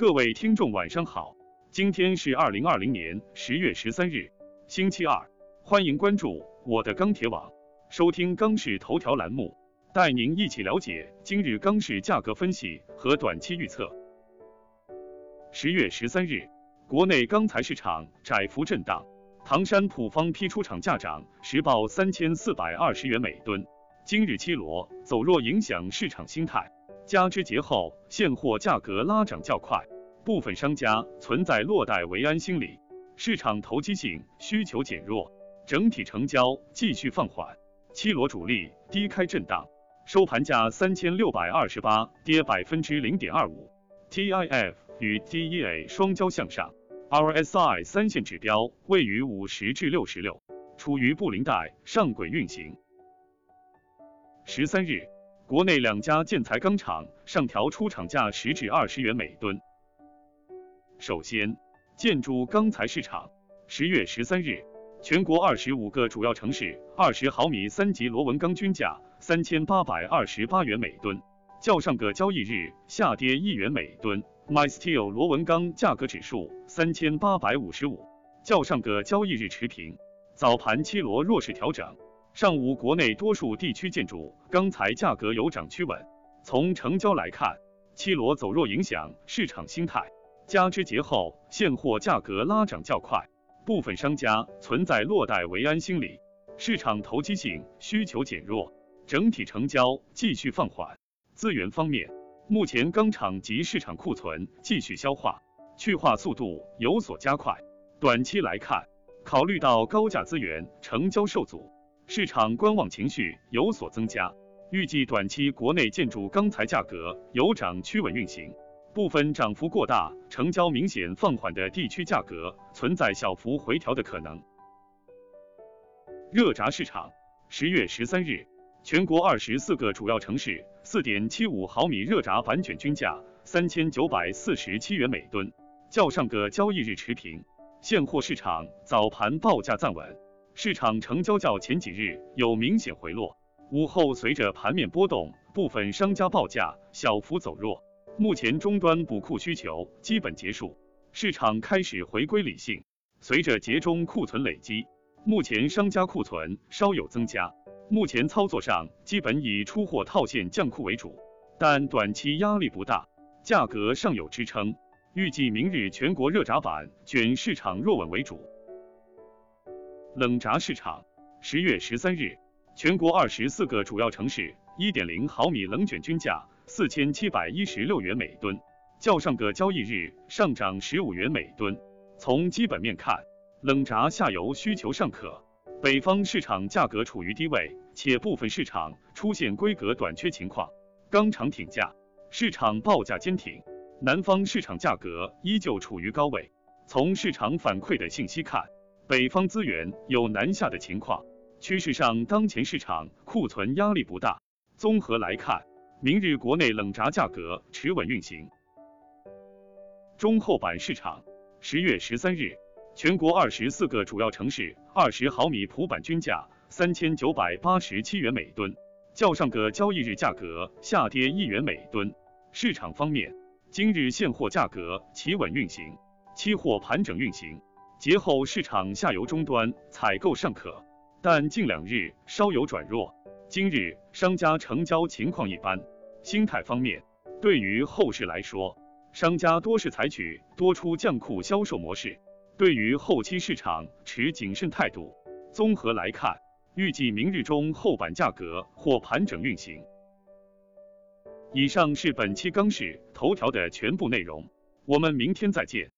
各位听众晚上好，今天是二零二零年十月十三日，星期二，欢迎关注我的钢铁网，收听钢市头条栏目，带您一起了解今日钢市价格分析和短期预测。十月十三日，国内钢材市场窄幅震荡，唐山普方批出厂价涨，实报三千四百二十元每吨。今日期螺走弱影响市场心态，加之节后现货价格拉涨较快，部分商家存在落袋为安心理，市场投机性需求减弱，整体成交继续放缓。七螺主力低开震荡，收盘价三千六百二十八，跌百分之零点二五。TIF 与 DEA 双交向上，RSI 三线指标位于五十至六十六，处于布林带上轨运行。十三日，国内两家建材钢厂上调出厂价十至二十元每吨。首先，建筑钢材市场，十月十三日，全国二十五个主要城市二十毫米三级螺纹钢均价三千八百二十八元每吨，较上个交易日下跌一元每吨。MySteel 螺纹钢价格指数三千八百五十五，较上个交易日持平。早盘七螺弱势调整。上午，国内多数地区建筑钢材价格有涨趋稳。从成交来看，七罗走弱影响市场心态，加之节后现货价格拉涨较快，部分商家存在落袋为安心理，市场投机性需求减弱，整体成交继续放缓。资源方面，目前钢厂及市场库存继续消化，去化速度有所加快。短期来看，考虑到高价资源成交受阻。市场观望情绪有所增加，预计短期国内建筑钢材价格有涨趋稳运行，部分涨幅过大、成交明显放缓的地区价格存在小幅回调的可能。热轧市场，十月十三日，全国二十四个主要城市四点七五毫米热轧板卷均价三千九百四十七元每吨，较上个交易日持平，现货市场早盘报价暂稳。市场成交较前几日有明显回落，午后随着盘面波动，部分商家报价小幅走弱。目前终端补库需求基本结束，市场开始回归理性。随着节中库存累积，目前商家库存稍有增加。目前操作上基本以出货套现降库为主，但短期压力不大，价格尚有支撑。预计明日全国热轧板卷市场弱稳为主。冷轧市场，十月十三日，全国二十四个主要城市一点零毫米冷卷均价四千七百一十六元每吨，较上个交易日上涨十五元每吨。从基本面看，冷轧下游需求尚可，北方市场价格处于低位，且部分市场出现规格短缺情况，钢厂挺价，市场报价坚挺。南方市场价格依旧处于高位。从市场反馈的信息看。北方资源有南下的情况，趋势上当前市场库存压力不大。综合来看，明日国内冷轧价格持稳运行。中厚板市场，十月十三日，全国二十四个主要城市二十毫米普板均价三千九百八十七元每吨，较上个交易日价格下跌一元每吨。市场方面，今日现货价格企稳运行，期货盘整运行。节后市场下游终端采购尚可，但近两日稍有转弱。今日商家成交情况一般。心态方面，对于后市来说，商家多是采取多出降库销售模式，对于后期市场持谨慎态度。综合来看，预计明日中后板价格或盘整运行。以上是本期钢市头条的全部内容，我们明天再见。